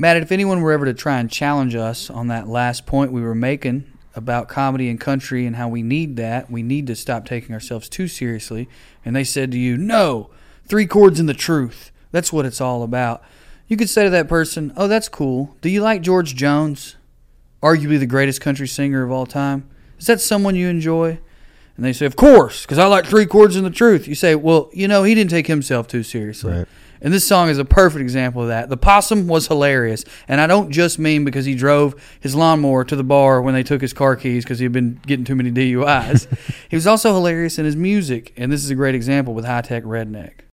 Matt, if anyone were ever to try and challenge us on that last point we were making about comedy and country and how we need that, we need to stop taking ourselves too seriously, and they said to you, no, three chords and the truth. That's what it's all about. You could say to that person, oh, that's cool. Do you like George Jones? Arguably the greatest country singer of all time. Is that someone you enjoy? And they say, of course, because I like three chords and the truth. You say, well, you know, he didn't take himself too seriously. Right. And this song is a perfect example of that. The possum was hilarious. And I don't just mean because he drove his lawnmower to the bar when they took his car keys because he had been getting too many DUIs. he was also hilarious in his music. And this is a great example with High Tech Redneck.